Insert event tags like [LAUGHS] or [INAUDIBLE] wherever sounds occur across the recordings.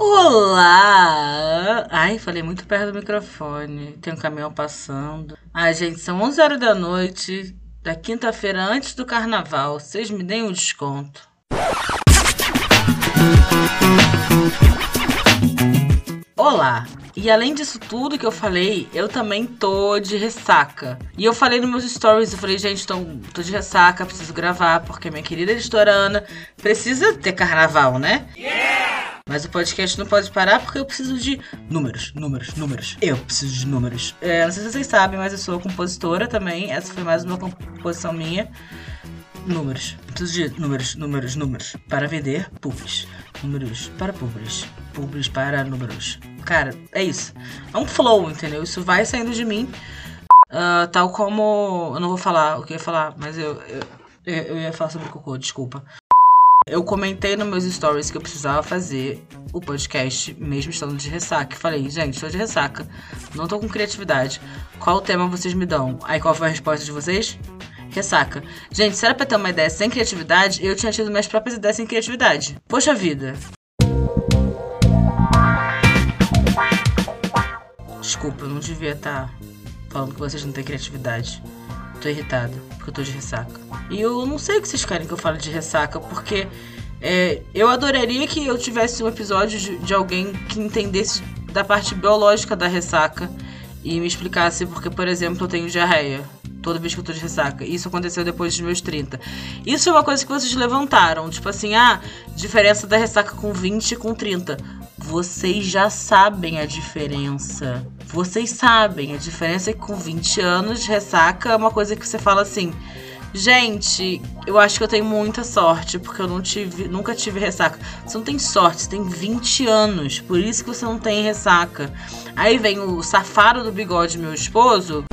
Olá! Ai, falei muito perto do microfone. Tem um caminhão passando. Ai, gente, são 11 horas da noite da quinta-feira antes do carnaval. Vocês me deem um desconto. Olá! E além disso tudo que eu falei, eu também tô de ressaca. E eu falei nos meus stories, eu falei, gente, tô, tô de ressaca, preciso gravar, porque minha querida editora Ana precisa ter carnaval, né? Yeah! Mas o podcast não pode parar porque eu preciso de números, números, números. Eu preciso de números. É, não sei se vocês sabem, mas eu sou compositora também. Essa foi mais uma composição minha. Números. Preciso de números, números, números. Para vender, publis. Números para publis. Publis para números. Cara, é isso. É um flow, entendeu? Isso vai saindo de mim. Uh, tal como. Eu não vou falar o que eu ia falar, mas eu, eu, eu ia falar sobre cocô, desculpa. Eu comentei nos meus stories que eu precisava fazer o podcast, mesmo estando de ressaca. Falei, gente, estou de ressaca, não tô com criatividade. Qual tema vocês me dão? Aí qual foi a resposta de vocês? Ressaca. Gente, se era pra ter uma ideia sem criatividade, eu tinha tido minhas próprias ideias sem criatividade. Poxa vida. Desculpa, eu não devia estar tá falando que vocês não têm criatividade. Tô irritado, porque eu tô de ressaca. E eu não sei o que vocês querem que eu fale de ressaca, porque é, eu adoraria que eu tivesse um episódio de, de alguém que entendesse da parte biológica da ressaca e me explicasse porque, por exemplo, eu tenho diarreia toda vez que eu tô de ressaca. Isso aconteceu depois dos meus 30. Isso é uma coisa que vocês levantaram. Tipo assim, ah, diferença da ressaca com 20 e com 30. Vocês já sabem a diferença. Vocês sabem. A diferença é que com 20 anos de ressaca é uma coisa que você fala assim. Gente, eu acho que eu tenho muita sorte, porque eu não tive, nunca tive ressaca. Você não tem sorte, você tem 20 anos, por isso que você não tem ressaca. Aí vem o safado do bigode, meu esposo,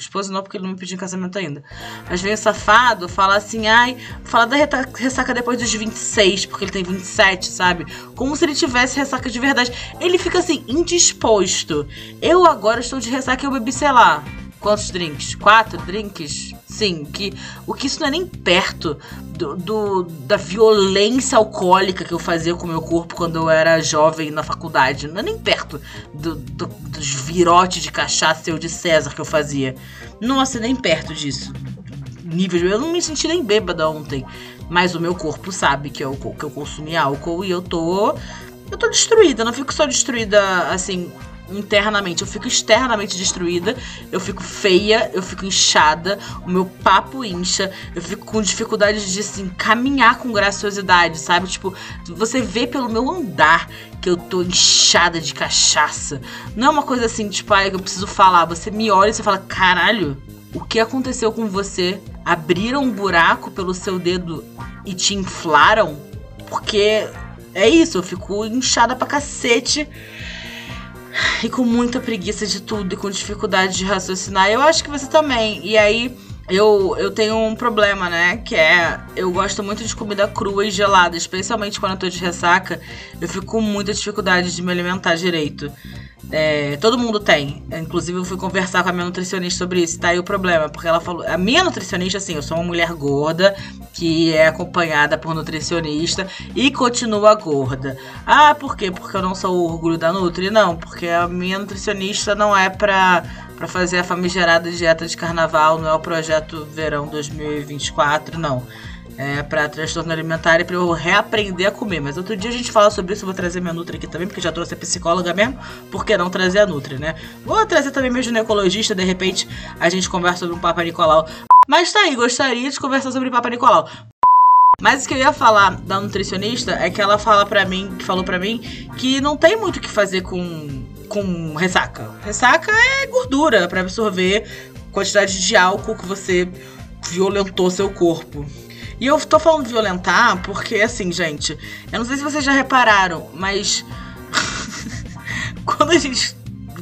esposo não, porque ele não me pediu em casamento ainda. Mas vem o safado, fala assim, ai, fala da ressaca depois dos 26, porque ele tem 27, sabe? Como se ele tivesse ressaca de verdade. Ele fica assim, indisposto. Eu agora estou de ressaca e eu bebi, sei lá, quantos drinks? Quatro drinks? Sim, que o que isso não é nem perto do, do, da violência alcoólica que eu fazia com o meu corpo quando eu era jovem na faculdade. Não é nem perto do, do, dos virotes de cachaça ou de César que eu fazia. Nossa, nem perto disso. Níveis. Eu não me senti nem bêbada ontem. Mas o meu corpo sabe que eu, que eu consumi álcool e eu tô. Eu tô destruída. Eu não fico só destruída assim internamente, eu fico externamente destruída, eu fico feia, eu fico inchada, o meu papo incha, eu fico com dificuldade de assim caminhar com graciosidade, sabe? Tipo, você vê pelo meu andar que eu tô inchada de cachaça. Não é uma coisa assim, tipo, ah, eu preciso falar, você me olha e você fala: "Caralho, o que aconteceu com você? Abriram um buraco pelo seu dedo e te inflaram?" Porque é isso, eu fico inchada pra cacete e com muita preguiça de tudo e com dificuldade de raciocinar. Eu acho que você também. E aí eu, eu tenho um problema, né? Que é eu gosto muito de comida crua e gelada, especialmente quando eu tô de ressaca. Eu fico com muita dificuldade de me alimentar direito. É, todo mundo tem. Inclusive, eu fui conversar com a minha nutricionista sobre isso. Tá aí o problema, porque ela falou. A minha nutricionista, assim, eu sou uma mulher gorda que é acompanhada por nutricionista e continua gorda. Ah, por quê? Porque eu não sou o orgulho da Nutri? Não, porque a minha nutricionista não é pra, pra fazer a famigerada dieta de carnaval, não é o projeto verão 2024, não é, para transtorno alimentar e para eu reaprender a comer. Mas outro dia a gente fala sobre isso, eu vou trazer minha Nutri aqui também, porque já trouxe a psicóloga mesmo, por que não trazer a Nutri, né? Vou trazer também meu ginecologista, de repente a gente conversa sobre o Papa Nicolau. Mas tá aí, gostaria de conversar sobre o Papa Nicolau. Mas o que eu ia falar da nutricionista é que ela fala para mim, falou para mim, que não tem muito o que fazer com, com ressaca. Ressaca é gordura para absorver quantidade de álcool que você violentou seu corpo. E eu tô falando violentar porque, assim, gente, eu não sei se vocês já repararam, mas. [LAUGHS] quando a gente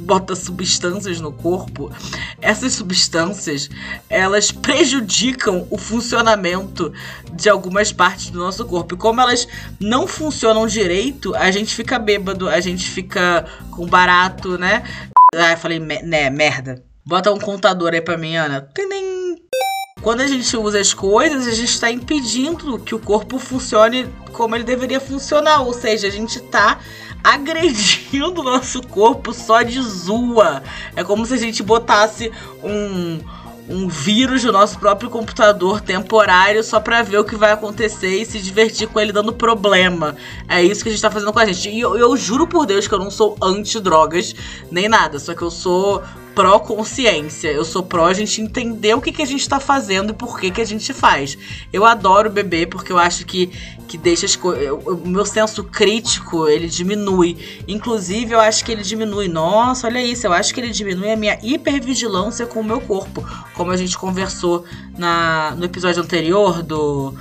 bota substâncias no corpo, essas substâncias elas prejudicam o funcionamento de algumas partes do nosso corpo. E como elas não funcionam direito, a gente fica bêbado, a gente fica com barato, né? Ah, eu falei, né, merda. Bota um contador aí pra mim, Ana. Tem quando a gente usa as coisas, a gente está impedindo que o corpo funcione como ele deveria funcionar. Ou seja, a gente está agredindo o nosso corpo só de zoa. É como se a gente botasse um um vírus no nosso próprio computador temporário só para ver o que vai acontecer e se divertir com ele dando problema. É isso que a gente tá fazendo com a gente. E eu, eu juro por Deus que eu não sou anti-drogas nem nada, só que eu sou pró-consciência. Eu sou pró a gente entender o que, que a gente tá fazendo e por que, que a gente faz. Eu adoro beber porque eu acho que, que deixa as coisas. O meu senso crítico ele diminui. Inclusive, eu acho que ele diminui. Nossa, olha isso. Eu acho que ele diminui a minha hipervigilância com o meu corpo. Como a gente conversou na, no episódio anterior do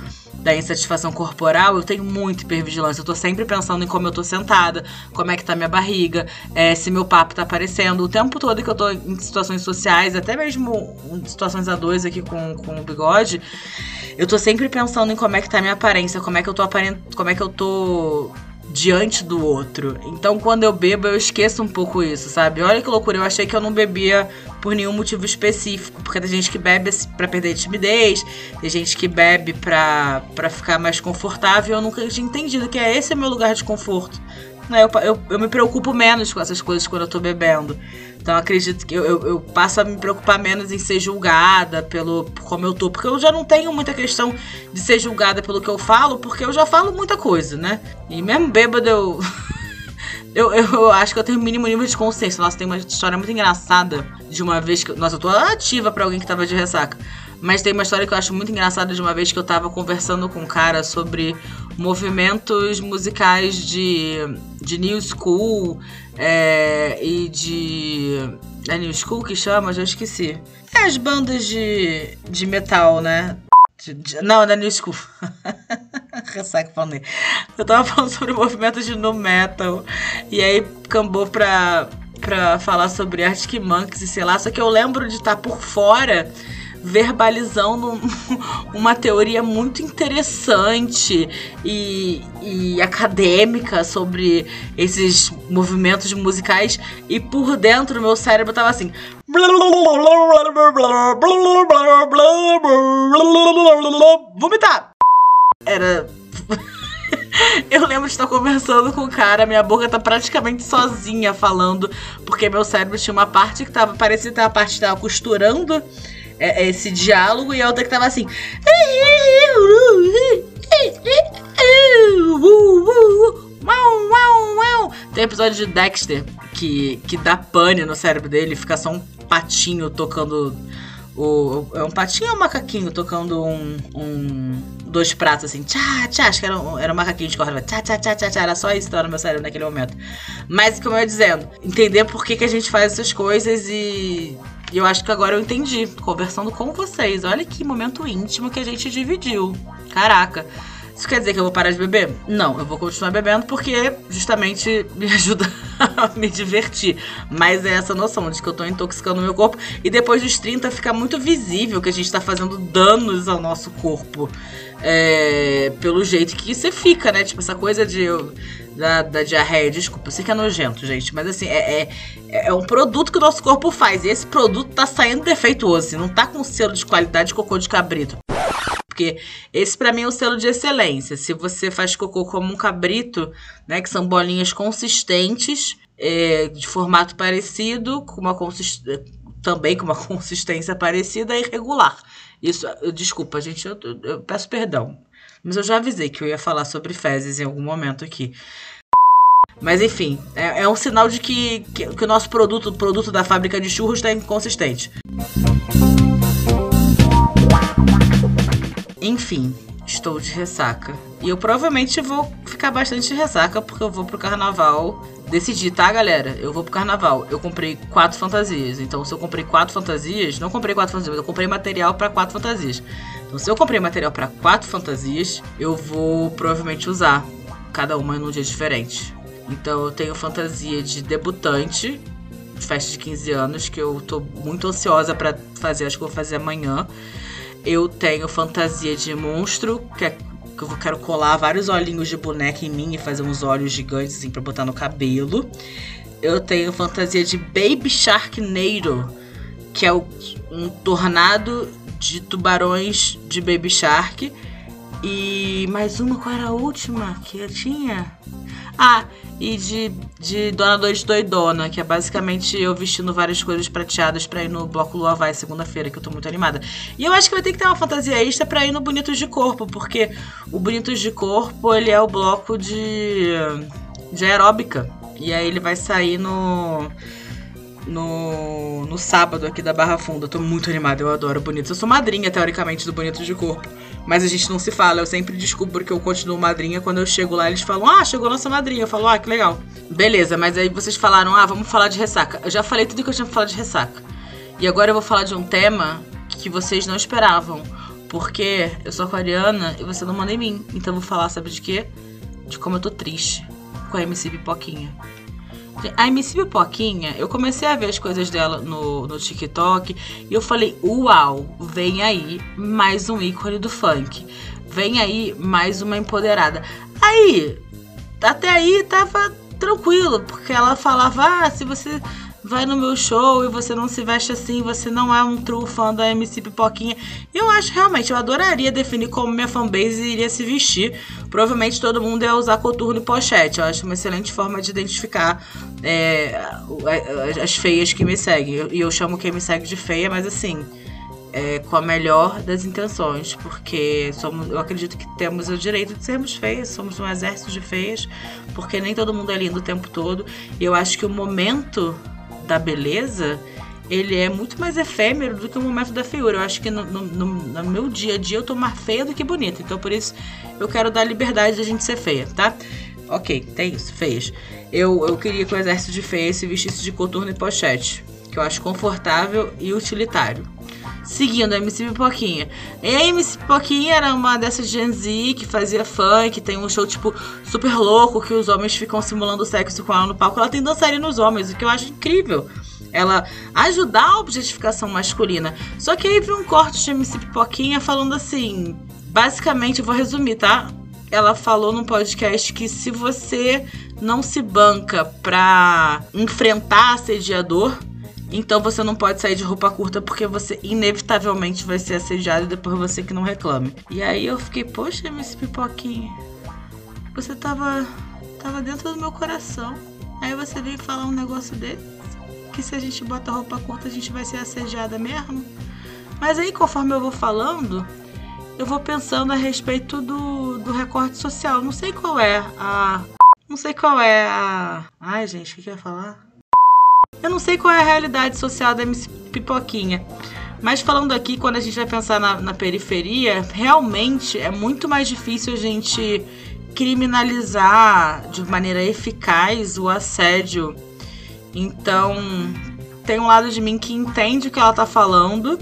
da insatisfação corporal, eu tenho muito hipervigilância. Eu tô sempre pensando em como eu tô sentada, como é que tá minha barriga, é, se meu papo tá aparecendo. O tempo todo que eu tô em situações sociais, até mesmo em situações a dois aqui com, com o bigode, eu tô sempre pensando em como é que tá minha aparência, como é que eu tô aparent... como é que eu tô diante do outro. Então, quando eu bebo, eu esqueço um pouco isso, sabe? Olha que loucura, eu achei que eu não bebia por nenhum motivo específico, porque tem gente que bebe para perder timidez, tem gente que bebe pra ficar mais confortável, eu nunca tinha entendido que é esse é meu lugar de conforto. Né? Eu, eu, eu me preocupo menos com essas coisas quando eu tô bebendo. Então acredito que eu, eu, eu, passo a me preocupar menos em ser julgada pelo como eu tô. Porque eu já não tenho muita questão de ser julgada pelo que eu falo, porque eu já falo muita coisa, né? E mesmo bêbado eu. [LAUGHS] eu, eu acho que eu tenho o mínimo nível de consciência. Nossa, tem uma história muito engraçada de uma vez que. Nossa, eu tô ativa para alguém que tava de ressaca. Mas tem uma história que eu acho muito engraçada de uma vez que eu tava conversando com um cara sobre movimentos musicais de, de New School é, e de. É New School que chama? Já esqueci. É as bandas de, de metal, né? De, de, não, é New School. [LAUGHS] Ressaca falando. Eu tava falando sobre o movimento de no metal. E aí cambou pra, pra falar sobre Arctic Monkeys e sei lá. Só que eu lembro de estar tá por fora verbalizando [LAUGHS] uma teoria muito interessante e, e, acadêmica sobre esses movimentos musicais. E por dentro meu cérebro tava assim vomitar! Era [LAUGHS] Eu lembro de estar conversando com o cara, minha boca tá praticamente sozinha falando, porque meu cérebro tinha uma parte que tava parecia ter a parte que tava costurando é, é, esse diálogo e a outra que tava assim. Tem episódio de Dexter que, que dá pane no cérebro dele, fica só um patinho tocando. O, é um patinho ou um macaquinho tocando um, um dois pratos assim, tchá, tchá, acho que era um, era um macaquinho de corda, tchá, tchá, tchá, tchá, tchá, era só isso que no meu cérebro naquele momento. Mas, como eu ia dizendo, entender por que, que a gente faz essas coisas e e eu acho que agora eu entendi, conversando com vocês. Olha que momento íntimo que a gente dividiu. Caraca. Isso quer dizer que eu vou parar de beber? Não, eu vou continuar bebendo porque justamente [LAUGHS] me ajuda a me divertir. Mas é essa noção de que eu tô intoxicando o meu corpo. E depois dos 30 fica muito visível que a gente tá fazendo danos ao nosso corpo. É, pelo jeito que você fica, né? Tipo, essa coisa de da, da diarreia. Desculpa, eu sei que é nojento, gente. Mas assim, é, é, é, um produto que o nosso corpo faz. E esse produto tá saindo defeituoso. Assim, não tá com selo de qualidade de cocô de cabrito. Porque esse para mim é o selo de excelência. Se você faz cocô como um cabrito, né? Que são bolinhas consistentes, é, de formato parecido, com uma consistência também com uma [LAUGHS] consistência parecida e irregular. Isso, desculpa, gente, eu, eu, eu, peço perdão. Mas eu já avisei que eu ia falar sobre fezes em algum momento aqui. Mas enfim, é, é um sinal de que, que, que, o nosso produto, o produto da fábrica de churros, está inconsistente. Enfim, estou de ressaca. E eu provavelmente vou ficar bastante de ressaca porque eu vou pro carnaval. Decidi, tá, galera? Eu vou pro carnaval. Eu comprei quatro fantasias. Então, se eu comprei quatro fantasias, não comprei quatro fantasias, mas eu comprei material para quatro fantasias. Então, se eu comprei material para quatro fantasias, eu vou provavelmente usar cada uma num dia diferente. Então, eu tenho fantasia de debutante, de festa de 15 anos, que eu tô muito ansiosa para fazer, acho que vou fazer amanhã. Eu tenho fantasia de monstro, que é que eu quero colar vários olhinhos de boneca em mim e fazer uns olhos gigantes assim pra botar no cabelo. Eu tenho fantasia de Baby Sharknado, que é um tornado de tubarões de Baby Shark. E mais uma, qual era a última que eu tinha? Ah, e de, de Dona Dois Doidona, que é basicamente eu vestindo várias coisas prateadas pra ir no Bloco Lua Vai segunda-feira, que eu tô muito animada. E eu acho que vai ter que ter uma fantasia extra pra ir no Bonitos de Corpo, porque o Bonitos de Corpo, ele é o bloco de, de aeróbica. E aí ele vai sair no no, no sábado aqui da Barra Funda. Eu tô muito animada, eu adoro Bonitos. Eu sou madrinha, teoricamente, do Bonitos de Corpo. Mas a gente não se fala, eu sempre descubro que eu continuo madrinha. Quando eu chego lá, eles falam, ah, chegou nossa madrinha. Eu falo, ah, que legal. Beleza, mas aí vocês falaram, ah, vamos falar de ressaca. Eu já falei tudo que eu tinha pra falar de ressaca. E agora eu vou falar de um tema que vocês não esperavam. Porque eu sou aquariana e você não manda em mim. Então eu vou falar, sabe de quê? De como eu tô triste com a MC Pipoquinha. A MC Pipoquinha, eu comecei a ver as coisas dela no, no TikTok e eu falei: Uau, vem aí mais um ícone do funk. Vem aí mais uma empoderada. Aí, até aí tava tranquilo, porque ela falava: Ah, se você vai no meu show e você não se veste assim, você não é um true fã da MC Pipoquinha. Eu acho realmente, eu adoraria definir como minha fanbase iria se vestir. Provavelmente todo mundo ia usar coturno e pochete. Eu acho uma excelente forma de identificar é, as feias que me seguem. E eu chamo quem me segue de feia, mas assim. É, com a melhor das intenções, porque somos, eu acredito que temos o direito de sermos feias, somos um exército de feias, porque nem todo mundo é lindo o tempo todo. E eu acho que o momento da beleza, ele é muito mais efêmero do que o momento da feiura. Eu acho que no, no, no, meu dia a dia eu tô mais feia do que bonita. Então por isso eu quero dar liberdade de a gente ser feia, tá? Ok, tem isso, feias. Eu, eu queria que o exército de feias se vestisse de coturno e pochete, que eu acho confortável e utilitário. Seguindo a MC Pipoquinha. E a MC Pipoquinha era uma dessas Gen Z que fazia funk, tem um show, tipo, super louco, que os homens ficam simulando sexo com ela no palco. Ela tem dançarinos homens, o que eu acho incrível. Ela ajudar a objetificação masculina. Só que aí veio um corte de MC Pipoquinha falando assim. Basicamente, eu vou resumir, tá? Ela falou num podcast que se você não se banca pra enfrentar assediador, então você não pode sair de roupa curta porque você inevitavelmente vai ser assediado depois você que não reclame. E aí eu fiquei, poxa, Miss Pipoquinha, você tava, tava dentro do meu coração. Aí você veio falar um negócio desse, que se a gente bota roupa curta a gente vai ser assediada mesmo. Mas aí conforme eu vou falando, eu vou pensando a respeito do, do recorte social. Não sei qual é a. Não sei qual é a. Ai, gente, o que, que eu ia falar? Eu não sei qual é a realidade social da MC Pipoquinha. Mas falando aqui, quando a gente vai pensar na, na periferia, realmente é muito mais difícil a gente criminalizar de maneira eficaz o assédio. Então, tem um lado de mim que entende o que ela tá falando.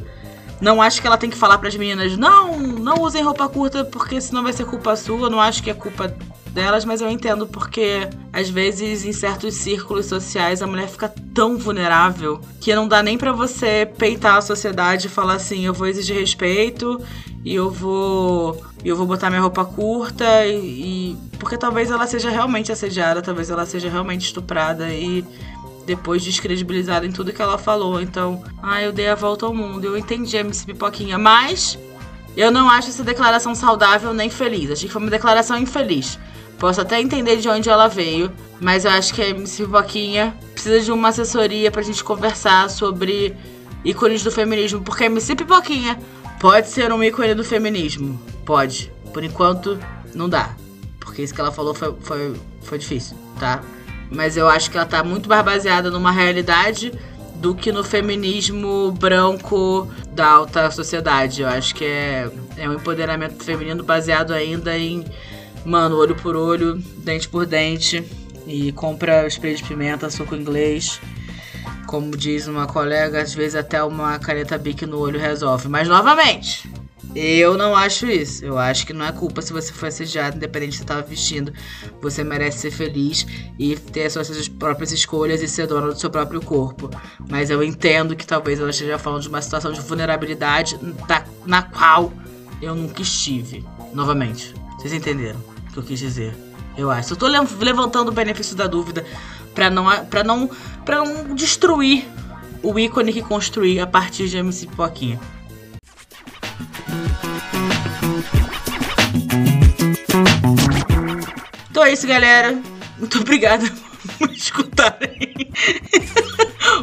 Não acho que ela tem que falar para as meninas, não, não usem roupa curta porque senão vai ser culpa sua. Não acho que é culpa delas, mas eu entendo porque às vezes em certos círculos sociais a mulher fica tão vulnerável que não dá nem para você peitar a sociedade e falar assim, eu vou exigir respeito e eu vou eu vou botar minha roupa curta e, e porque talvez ela seja realmente assediada, talvez ela seja realmente estuprada e depois descredibilizada em tudo que ela falou. Então, ah, eu dei a volta ao mundo. Eu entendi a MC Pipoquinha, mas eu não acho essa declaração saudável nem feliz. Achei que foi uma declaração infeliz. Posso até entender de onde ela veio, mas eu acho que a MC Pipoquinha precisa de uma assessoria pra gente conversar sobre ícones do feminismo, porque a MC Pipoquinha pode ser um ícone do feminismo. Pode. Por enquanto, não dá. Porque isso que ela falou foi, foi, foi difícil, tá? Mas eu acho que ela tá muito mais baseada numa realidade do que no feminismo branco da alta sociedade. Eu acho que é, é um empoderamento feminino baseado ainda em Mano, olho por olho, dente por dente. E compra spray de pimenta, suco inglês. Como diz uma colega, às vezes até uma caneta Bic no olho resolve. Mas novamente, eu não acho isso. Eu acho que não é culpa se você foi assediado, independente de você estava vestindo. Você merece ser feliz e ter as suas próprias escolhas e ser dona do seu próprio corpo. Mas eu entendo que talvez ela esteja falando de uma situação de vulnerabilidade da, na qual eu nunca estive. Novamente, vocês entenderam? Que eu quis dizer. Eu acho. Eu tô levantando o benefício da dúvida para não para não para não destruir o ícone que construí a partir de MC Pipoquinha. Então é isso, galera. Muito obrigada [LAUGHS] por escutarem.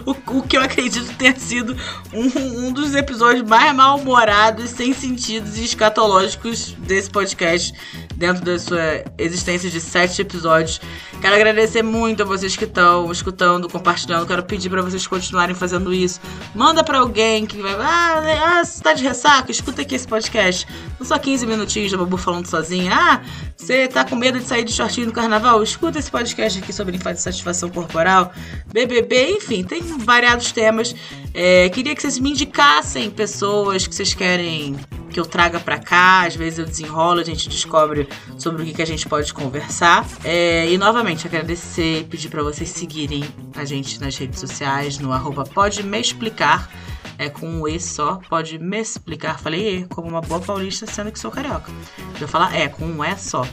o, o, que eu acredito ter sido um, um dos episódios mais mal-humorados, sem sentidos e escatológicos desse podcast dentro da sua existência de sete episódios. Quero agradecer muito a vocês que estão escutando, compartilhando. Quero pedir para vocês continuarem fazendo isso. Manda para alguém que vai. Ah, ah, você tá de ressaca? Escuta aqui esse podcast. Não só 15 minutinhos da Babu falando sozinha. Ah, você tá com medo de sair de shortinho no carnaval? Escuta esse podcast aqui sobre infância e satisfação corporal, BBB, enfim, tem variados temas. É, queria que vocês me indicassem pessoas que vocês querem que eu traga para cá. Às vezes eu desenrolo, a gente descobre sobre o que, que a gente pode conversar. É, e novamente agradecer, pedir para vocês seguirem a gente nas redes sociais, no arroba pode me explicar. É com um E só, pode me explicar. Falei E, como uma boa paulista, sendo que sou carioca. Eu falar é, com um E só.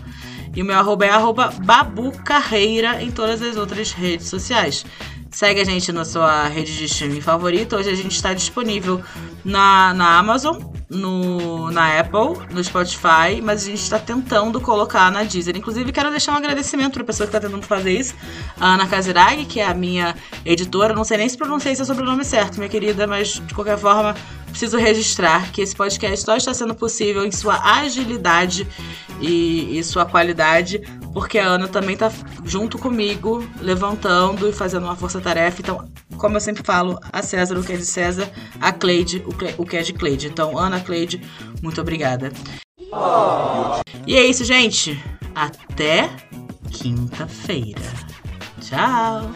E o meu arroba é arroba Babu Carreira em todas as outras redes sociais. Segue a gente na sua rede de streaming favorita. Hoje a gente está disponível na, na Amazon, no, na Apple, no Spotify, mas a gente está tentando colocar na Deezer. Inclusive, quero deixar um agradecimento para a pessoa que está tentando fazer isso, a Ana Kazirag, que é a minha editora. Não sei nem se pronunciei seu sobrenome certo, minha querida, mas de qualquer forma, preciso registrar que esse podcast só está sendo possível em sua agilidade e, e sua qualidade, porque a Ana também está junto comigo, levantando e fazendo uma força-tarefa. Então, como eu sempre falo, a César o que é de César, a Cleide o que é de Cleide. Então, Ana Cleide, muito obrigada. Oh. E é isso, gente. Até quinta-feira. Tchau.